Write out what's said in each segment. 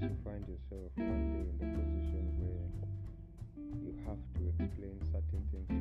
case you find yourself one day in the position where you have to explain certain things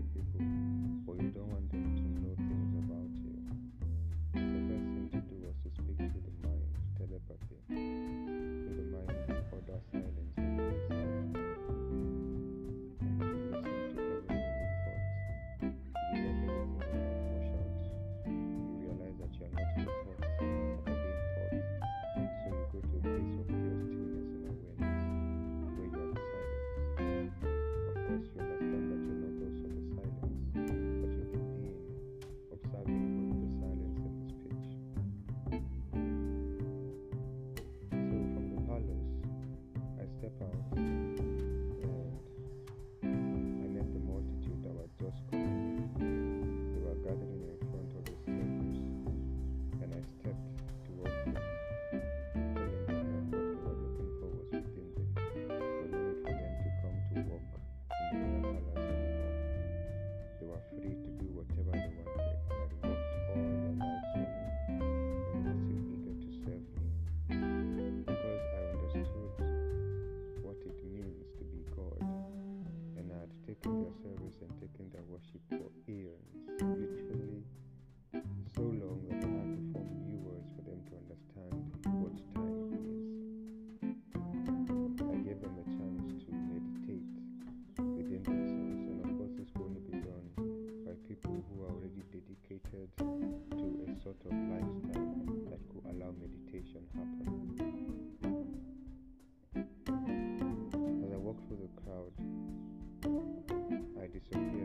I disagree.